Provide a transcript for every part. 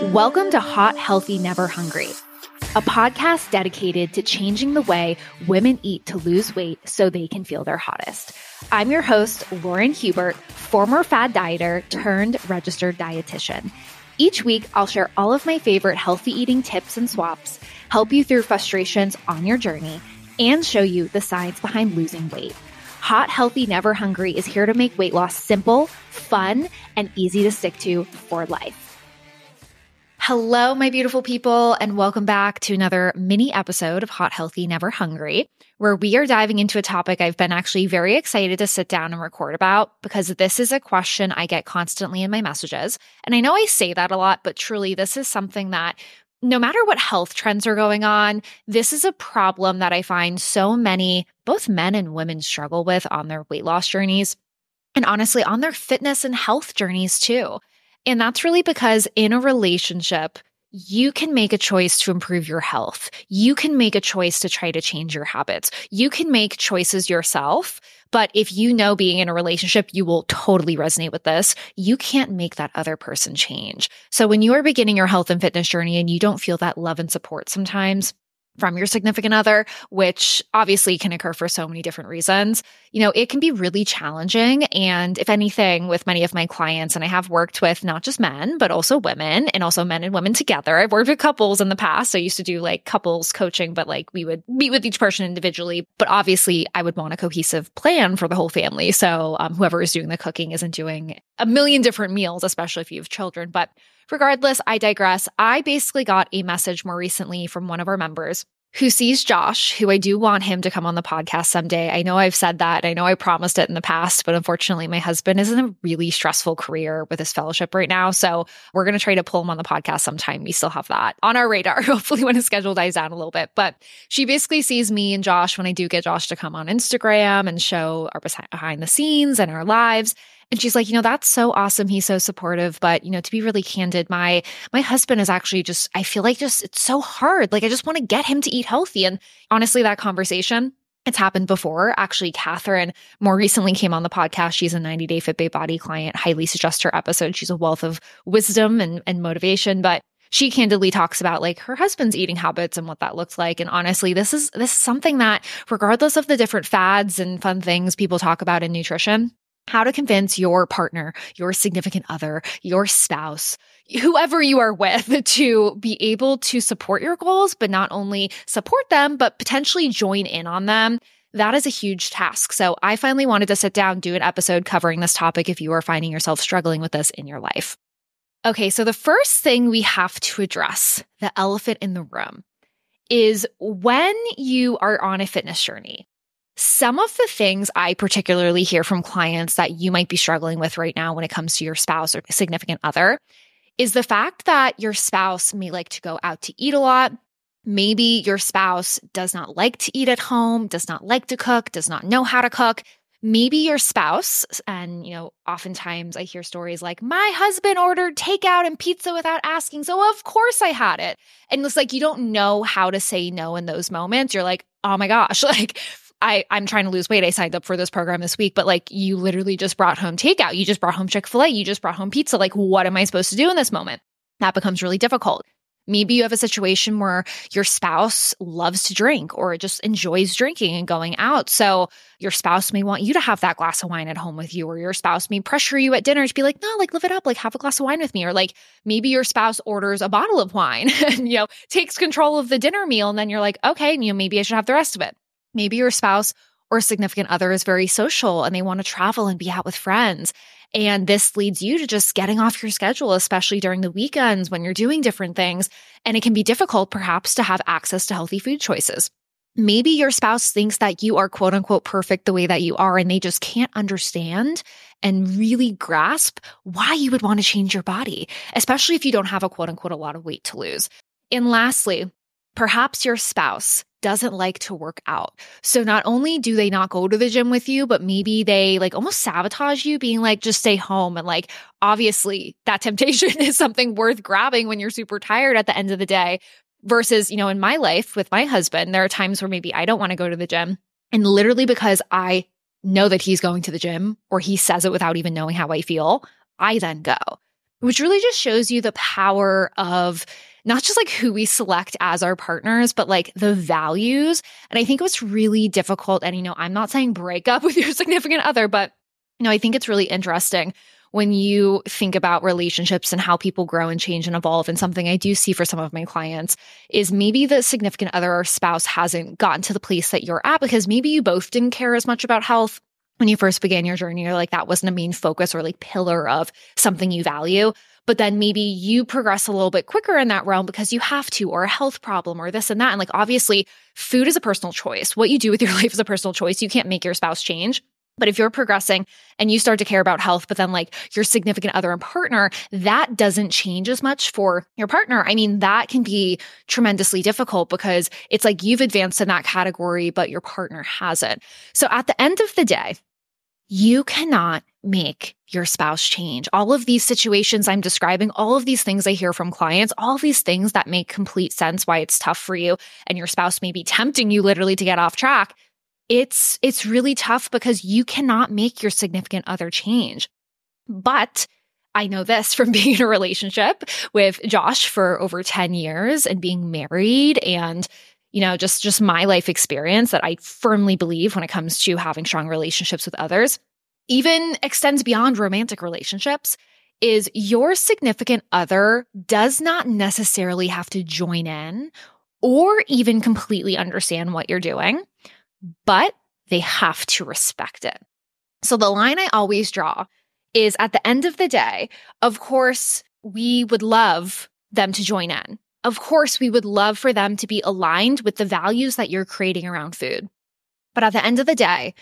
Welcome to Hot, Healthy, Never Hungry, a podcast dedicated to changing the way women eat to lose weight so they can feel their hottest. I'm your host, Lauren Hubert, former fad dieter turned registered dietitian. Each week, I'll share all of my favorite healthy eating tips and swaps, help you through frustrations on your journey, and show you the science behind losing weight. Hot, Healthy, Never Hungry is here to make weight loss simple, fun, and easy to stick to for life. Hello, my beautiful people, and welcome back to another mini episode of Hot, Healthy, Never Hungry, where we are diving into a topic I've been actually very excited to sit down and record about because this is a question I get constantly in my messages. And I know I say that a lot, but truly, this is something that no matter what health trends are going on, this is a problem that I find so many, both men and women, struggle with on their weight loss journeys. And honestly, on their fitness and health journeys too. And that's really because in a relationship, you can make a choice to improve your health. You can make a choice to try to change your habits. You can make choices yourself. But if you know being in a relationship, you will totally resonate with this. You can't make that other person change. So when you are beginning your health and fitness journey and you don't feel that love and support sometimes, from your significant other, which obviously can occur for so many different reasons, you know, it can be really challenging. And if anything, with many of my clients, and I have worked with not just men, but also women and also men and women together. I've worked with couples in the past. I used to do like couples coaching, but like we would meet with each person individually. But obviously, I would want a cohesive plan for the whole family. So um, whoever is doing the cooking isn't doing a million different meals, especially if you have children. But Regardless, I digress. I basically got a message more recently from one of our members who sees Josh, who I do want him to come on the podcast someday. I know I've said that. I know I promised it in the past, but unfortunately, my husband is in a really stressful career with his fellowship right now. So we're going to try to pull him on the podcast sometime. We still have that on our radar, hopefully, when his schedule dies down a little bit. But she basically sees me and Josh when I do get Josh to come on Instagram and show our behind the scenes and our lives. And she's like, you know, that's so awesome. He's so supportive. But, you know, to be really candid, my my husband is actually just, I feel like just it's so hard. Like I just want to get him to eat healthy. And honestly, that conversation, it's happened before. Actually, Catherine more recently came on the podcast. She's a 90 day Fit Babe Body client. Highly suggest her episode. She's a wealth of wisdom and, and motivation. But she candidly talks about like her husband's eating habits and what that looks like. And honestly, this is this is something that regardless of the different fads and fun things people talk about in nutrition, how to convince your partner, your significant other, your spouse, whoever you are with to be able to support your goals, but not only support them, but potentially join in on them. That is a huge task. So I finally wanted to sit down, do an episode covering this topic if you are finding yourself struggling with this in your life. Okay, so the first thing we have to address, the elephant in the room, is when you are on a fitness journey, some of the things I particularly hear from clients that you might be struggling with right now when it comes to your spouse or significant other is the fact that your spouse may like to go out to eat a lot. Maybe your spouse does not like to eat at home, does not like to cook, does not know how to cook. Maybe your spouse, and you know, oftentimes I hear stories like, my husband ordered takeout and pizza without asking. So of course I had it. And it's like, you don't know how to say no in those moments. You're like, oh my gosh, like, I, I'm trying to lose weight. I signed up for this program this week, but like you literally just brought home takeout. You just brought home Chick fil A. You just brought home pizza. Like, what am I supposed to do in this moment? That becomes really difficult. Maybe you have a situation where your spouse loves to drink or just enjoys drinking and going out. So your spouse may want you to have that glass of wine at home with you, or your spouse may pressure you at dinner to be like, no, like live it up, like have a glass of wine with me. Or like maybe your spouse orders a bottle of wine and, you know, takes control of the dinner meal. And then you're like, okay, you know, maybe I should have the rest of it. Maybe your spouse or significant other is very social and they want to travel and be out with friends. And this leads you to just getting off your schedule, especially during the weekends when you're doing different things. And it can be difficult, perhaps, to have access to healthy food choices. Maybe your spouse thinks that you are quote unquote perfect the way that you are, and they just can't understand and really grasp why you would want to change your body, especially if you don't have a quote unquote a lot of weight to lose. And lastly, perhaps your spouse doesn't like to work out. So not only do they not go to the gym with you, but maybe they like almost sabotage you being like, just stay home. And like, obviously that temptation is something worth grabbing when you're super tired at the end of the day versus, you know, in my life with my husband, there are times where maybe I don't want to go to the gym. And literally because I know that he's going to the gym or he says it without even knowing how I feel, I then go which really just shows you the power of not just like who we select as our partners, but like the values. And I think what's really difficult, and you know, I'm not saying break up with your significant other, but you know, I think it's really interesting when you think about relationships and how people grow and change and evolve. And something I do see for some of my clients is maybe the significant other or spouse hasn't gotten to the place that you're at because maybe you both didn't care as much about health when you first began your journey. You're like, that wasn't a main focus or like pillar of something you value. But then maybe you progress a little bit quicker in that realm because you have to, or a health problem, or this and that. And like, obviously, food is a personal choice. What you do with your life is a personal choice. You can't make your spouse change. But if you're progressing and you start to care about health, but then like your significant other and partner, that doesn't change as much for your partner. I mean, that can be tremendously difficult because it's like you've advanced in that category, but your partner hasn't. So at the end of the day, you cannot make your spouse change. All of these situations I'm describing, all of these things I hear from clients, all these things that make complete sense why it's tough for you and your spouse may be tempting you literally to get off track it's it's really tough because you cannot make your significant other change. But I know this from being in a relationship with Josh for over 10 years and being married and you know just just my life experience that I firmly believe when it comes to having strong relationships with others even extends beyond romantic relationships is your significant other does not necessarily have to join in or even completely understand what you're doing but they have to respect it. So the line I always draw is at the end of the day, of course, we would love them to join in. Of course, we would love for them to be aligned with the values that you're creating around food. But at the end of the day,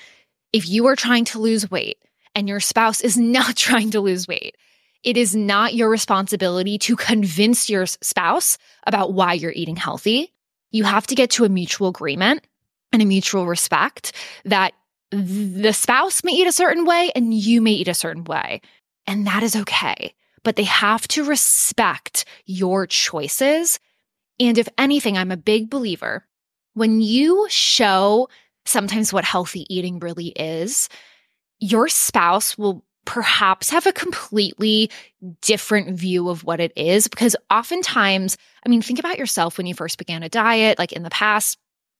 if you are trying to lose weight and your spouse is not trying to lose weight, it is not your responsibility to convince your spouse about why you're eating healthy. You have to get to a mutual agreement and a mutual respect that the spouse may eat a certain way and you may eat a certain way. And that is okay. But they have to respect your choices. And if anything, I'm a big believer when you show sometimes what healthy eating really is, your spouse will perhaps have a completely different view of what it is. Because oftentimes, I mean, think about yourself when you first began a diet, like in the past,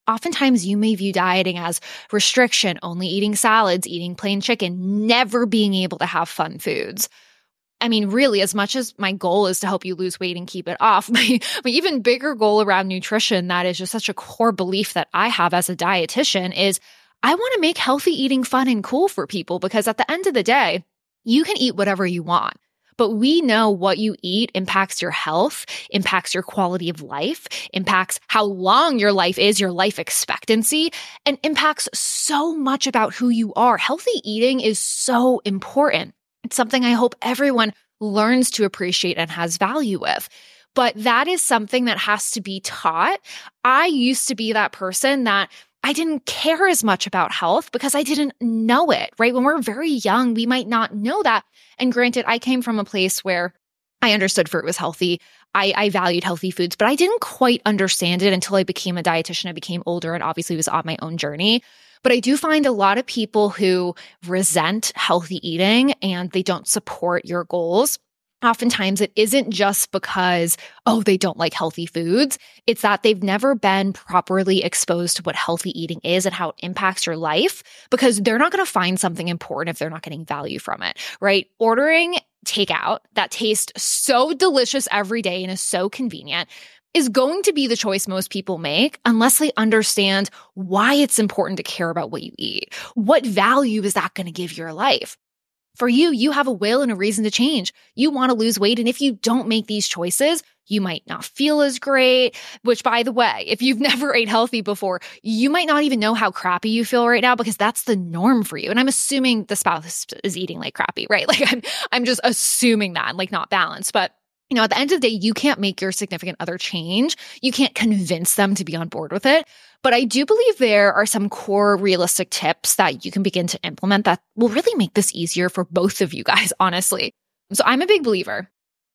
Oftentimes, you may view dieting as restriction, only eating salads, eating plain chicken, never being able to have fun foods. I mean, really, as much as my goal is to help you lose weight and keep it off, my, my even bigger goal around nutrition that is just such a core belief that I have as a dietitian is I want to make healthy eating fun and cool for people because at the end of the day, you can eat whatever you want. But we know what you eat impacts your health, impacts your quality of life, impacts how long your life is, your life expectancy, and impacts so much about who you are. Healthy eating is so important. It's something I hope everyone learns to appreciate and has value with but that is something that has to be taught. I used to be that person that I didn't care as much about health because I didn't know it, right? When we're very young, we might not know that. And granted, I came from a place where I understood fruit was healthy. I, I, valued healthy foods, but I didn't quite understand it until I became a dietitian. I became older and obviously was on my own journey. But I do find a lot of people who resent healthy eating and they don't support your goals oftentimes it isn't just because, oh, they don't like healthy foods. It's that they've never been properly exposed to what healthy eating is and how it impacts your life because they're not going to find something important if they're not getting value from it, right? Ordering takeout that tastes so delicious every day and is so convenient is going to be the choice most people make unless they understand why it's important to care about what you eat. What value is that going to give your life? For you, you have a will and a reason to change. You want to lose weight. And if you don't make these choices, you might not feel as great, which by the way, if you've never ate healthy before, you might not even know how crappy you feel right now because that's the norm for you. And I'm assuming the spouse is eating like crappy, right? Like I'm, I'm just assuming that, like not balanced, but you know, at the end of the day, you can't make your significant other change. You can't convince them to be on board with it. But I do believe there are some core realistic tips that you can begin to implement that will really make this easier for both of you guys, honestly. So I'm a big believer.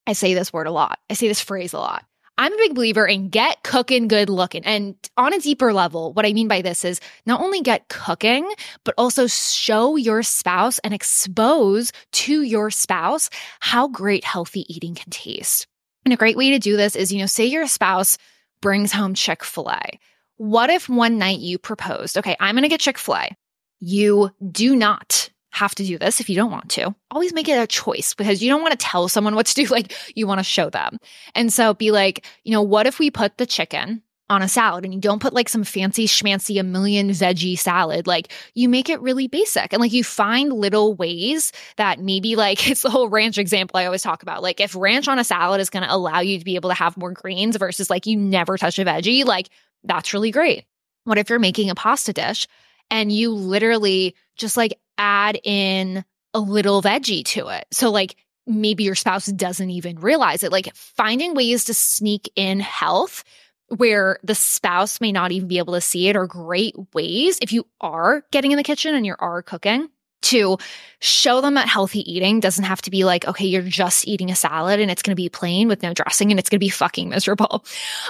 I say this word a lot. I say this phrase a lot. I'm a big believer in get cooking, good looking. And on a deeper level, what I mean by this is not only get cooking, but also show your spouse and expose to your spouse how great healthy eating can taste. And a great way to do this is, you know, say your spouse brings home Chick fil A. What if one night you proposed, okay, I'm going to get Chick fil A. You do not have to do this if you don't want to. Always make it a choice because you don't want to tell someone what to do. Like you want to show them. And so be like, you know, what if we put the chicken on a salad and you don't put like some fancy schmancy a million veggie salad like you make it really basic and like you find little ways that maybe like it's the whole ranch example i always talk about like if ranch on a salad is going to allow you to be able to have more greens versus like you never touch a veggie like that's really great what if you're making a pasta dish and you literally just like add in a little veggie to it. So, like, maybe your spouse doesn't even realize it. Like, finding ways to sneak in health where the spouse may not even be able to see it are great ways if you are getting in the kitchen and you are cooking to show them that healthy eating doesn't have to be like, okay, you're just eating a salad and it's going to be plain with no dressing and it's going to be fucking miserable.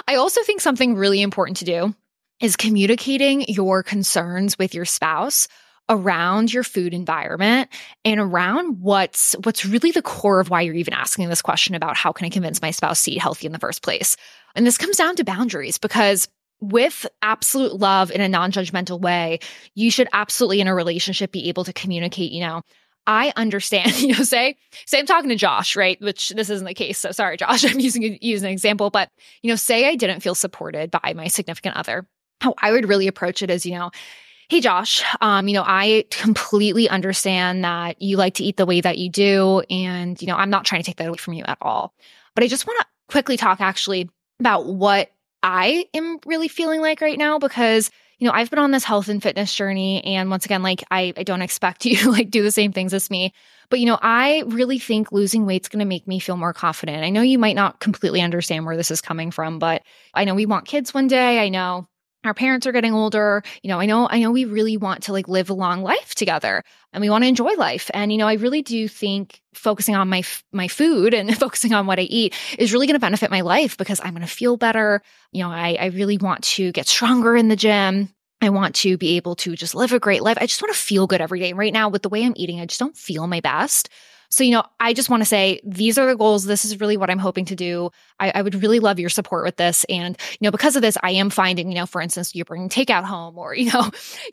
I also think something really important to do is communicating your concerns with your spouse around your food environment and around what's what's really the core of why you're even asking this question about how can I convince my spouse to eat healthy in the first place. And this comes down to boundaries because with absolute love in a non-judgmental way, you should absolutely in a relationship be able to communicate, you know, I understand, you know, say, say I'm talking to Josh, right? Which this isn't the case. So sorry, Josh, I'm using, using an example, but, you know, say I didn't feel supported by my significant other. How I would really approach it is, you know, Hey, Josh, um, you know, I completely understand that you like to eat the way that you do. And, you know, I'm not trying to take that away from you at all. But I just want to quickly talk actually about what I am really feeling like right now because, you know, I've been on this health and fitness journey. And once again, like, I, I don't expect you to like do the same things as me. But, you know, I really think losing weight's going to make me feel more confident. I know you might not completely understand where this is coming from, but I know we want kids one day. I know our parents are getting older you know i know i know we really want to like live a long life together and we want to enjoy life and you know i really do think focusing on my my food and focusing on what i eat is really going to benefit my life because i'm going to feel better you know I, I really want to get stronger in the gym I want to be able to just live a great life. I just want to feel good every day. Right now, with the way I'm eating, I just don't feel my best. So, you know, I just want to say these are the goals. This is really what I'm hoping to do. I, I, would really love your support with this. And, you know, because of this, I am finding, you know, for instance, you're bringing takeout home or, you know,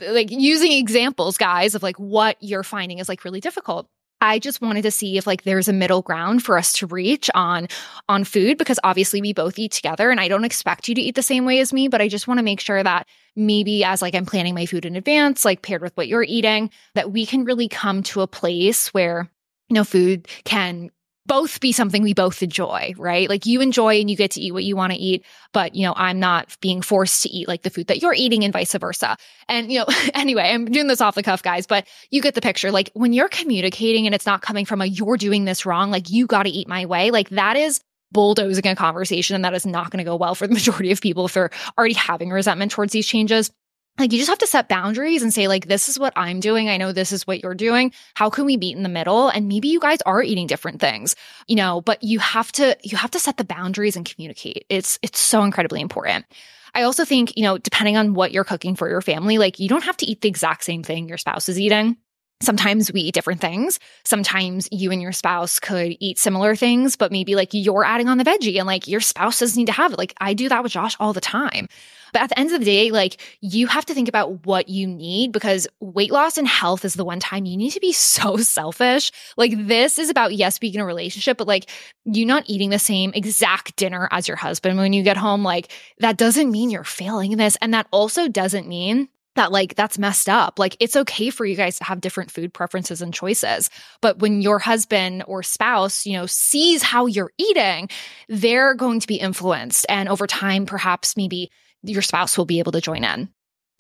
like using examples, guys, of like what you're finding is like really difficult. I just wanted to see if like there's a middle ground for us to reach on on food because obviously we both eat together and I don't expect you to eat the same way as me, but I just want to make sure that maybe as like I'm planning my food in advance, like paired with what you're eating, that we can really come to a place where you know, food can both be something we both enjoy, right? Like you enjoy and you get to eat what you want to eat, but you know, I'm not being forced to eat like the food that you're eating and vice versa. And you know, anyway, I'm doing this off the cuff, guys, but you get the picture. Like when you're communicating and it's not coming from a you're doing this wrong, like you got to eat my way, like that is bulldozing a conversation and that is not going to go well for the majority of people if they're already having resentment towards these changes like you just have to set boundaries and say like this is what i'm doing i know this is what you're doing how can we meet in the middle and maybe you guys are eating different things you know but you have to you have to set the boundaries and communicate it's it's so incredibly important i also think you know depending on what you're cooking for your family like you don't have to eat the exact same thing your spouse is eating Sometimes we eat different things. Sometimes you and your spouse could eat similar things, but maybe like you're adding on the veggie and like your spouse doesn't need to have it. Like I do that with Josh all the time. But at the end of the day, like you have to think about what you need because weight loss and health is the one time you need to be so selfish. Like this is about, yes, being in a relationship, but like you not eating the same exact dinner as your husband when you get home, like that doesn't mean you're failing in this. And that also doesn't mean that like that's messed up. Like it's okay for you guys to have different food preferences and choices. But when your husband or spouse, you know, sees how you're eating, they're going to be influenced. And over time, perhaps maybe your spouse will be able to join in.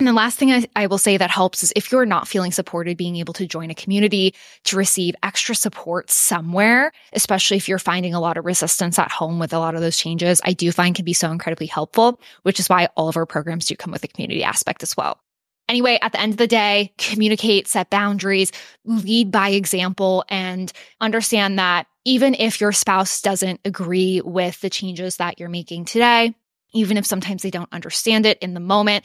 And the last thing I, I, will say that helps is if you're not feeling supported, being able to join a community to receive extra support somewhere, especially if you're finding a lot of resistance at home with a lot of those changes, I do find can be so incredibly helpful, which is why all of our programs do come with a community aspect as well. Anyway, at the end of the day, communicate, set boundaries, lead by example, and understand that even if your spouse doesn't agree with the changes that you're making today, even if sometimes they don't understand it in the moment,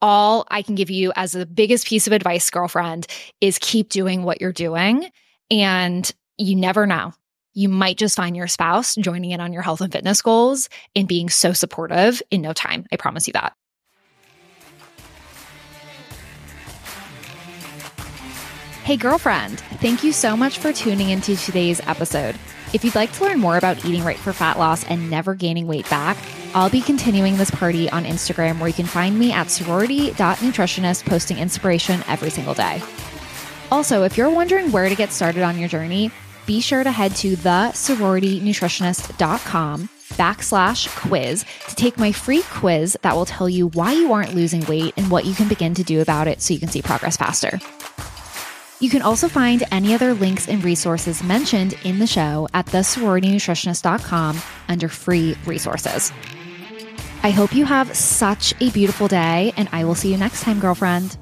all I can give you as the biggest piece of advice, girlfriend, is keep doing what you're doing. And you never know. You might just find your spouse joining in on your health and fitness goals and being so supportive in no time. I promise you that. Hey, girlfriend, thank you so much for tuning into today's episode. If you'd like to learn more about eating right for fat loss and never gaining weight back, I'll be continuing this party on Instagram where you can find me at sorority.nutritionist posting inspiration every single day. Also, if you're wondering where to get started on your journey, be sure to head to thesororitynutritionist.com backslash quiz to take my free quiz that will tell you why you aren't losing weight and what you can begin to do about it so you can see progress faster. You can also find any other links and resources mentioned in the show at thesororitynutritionist.com under free resources. I hope you have such a beautiful day, and I will see you next time, girlfriend.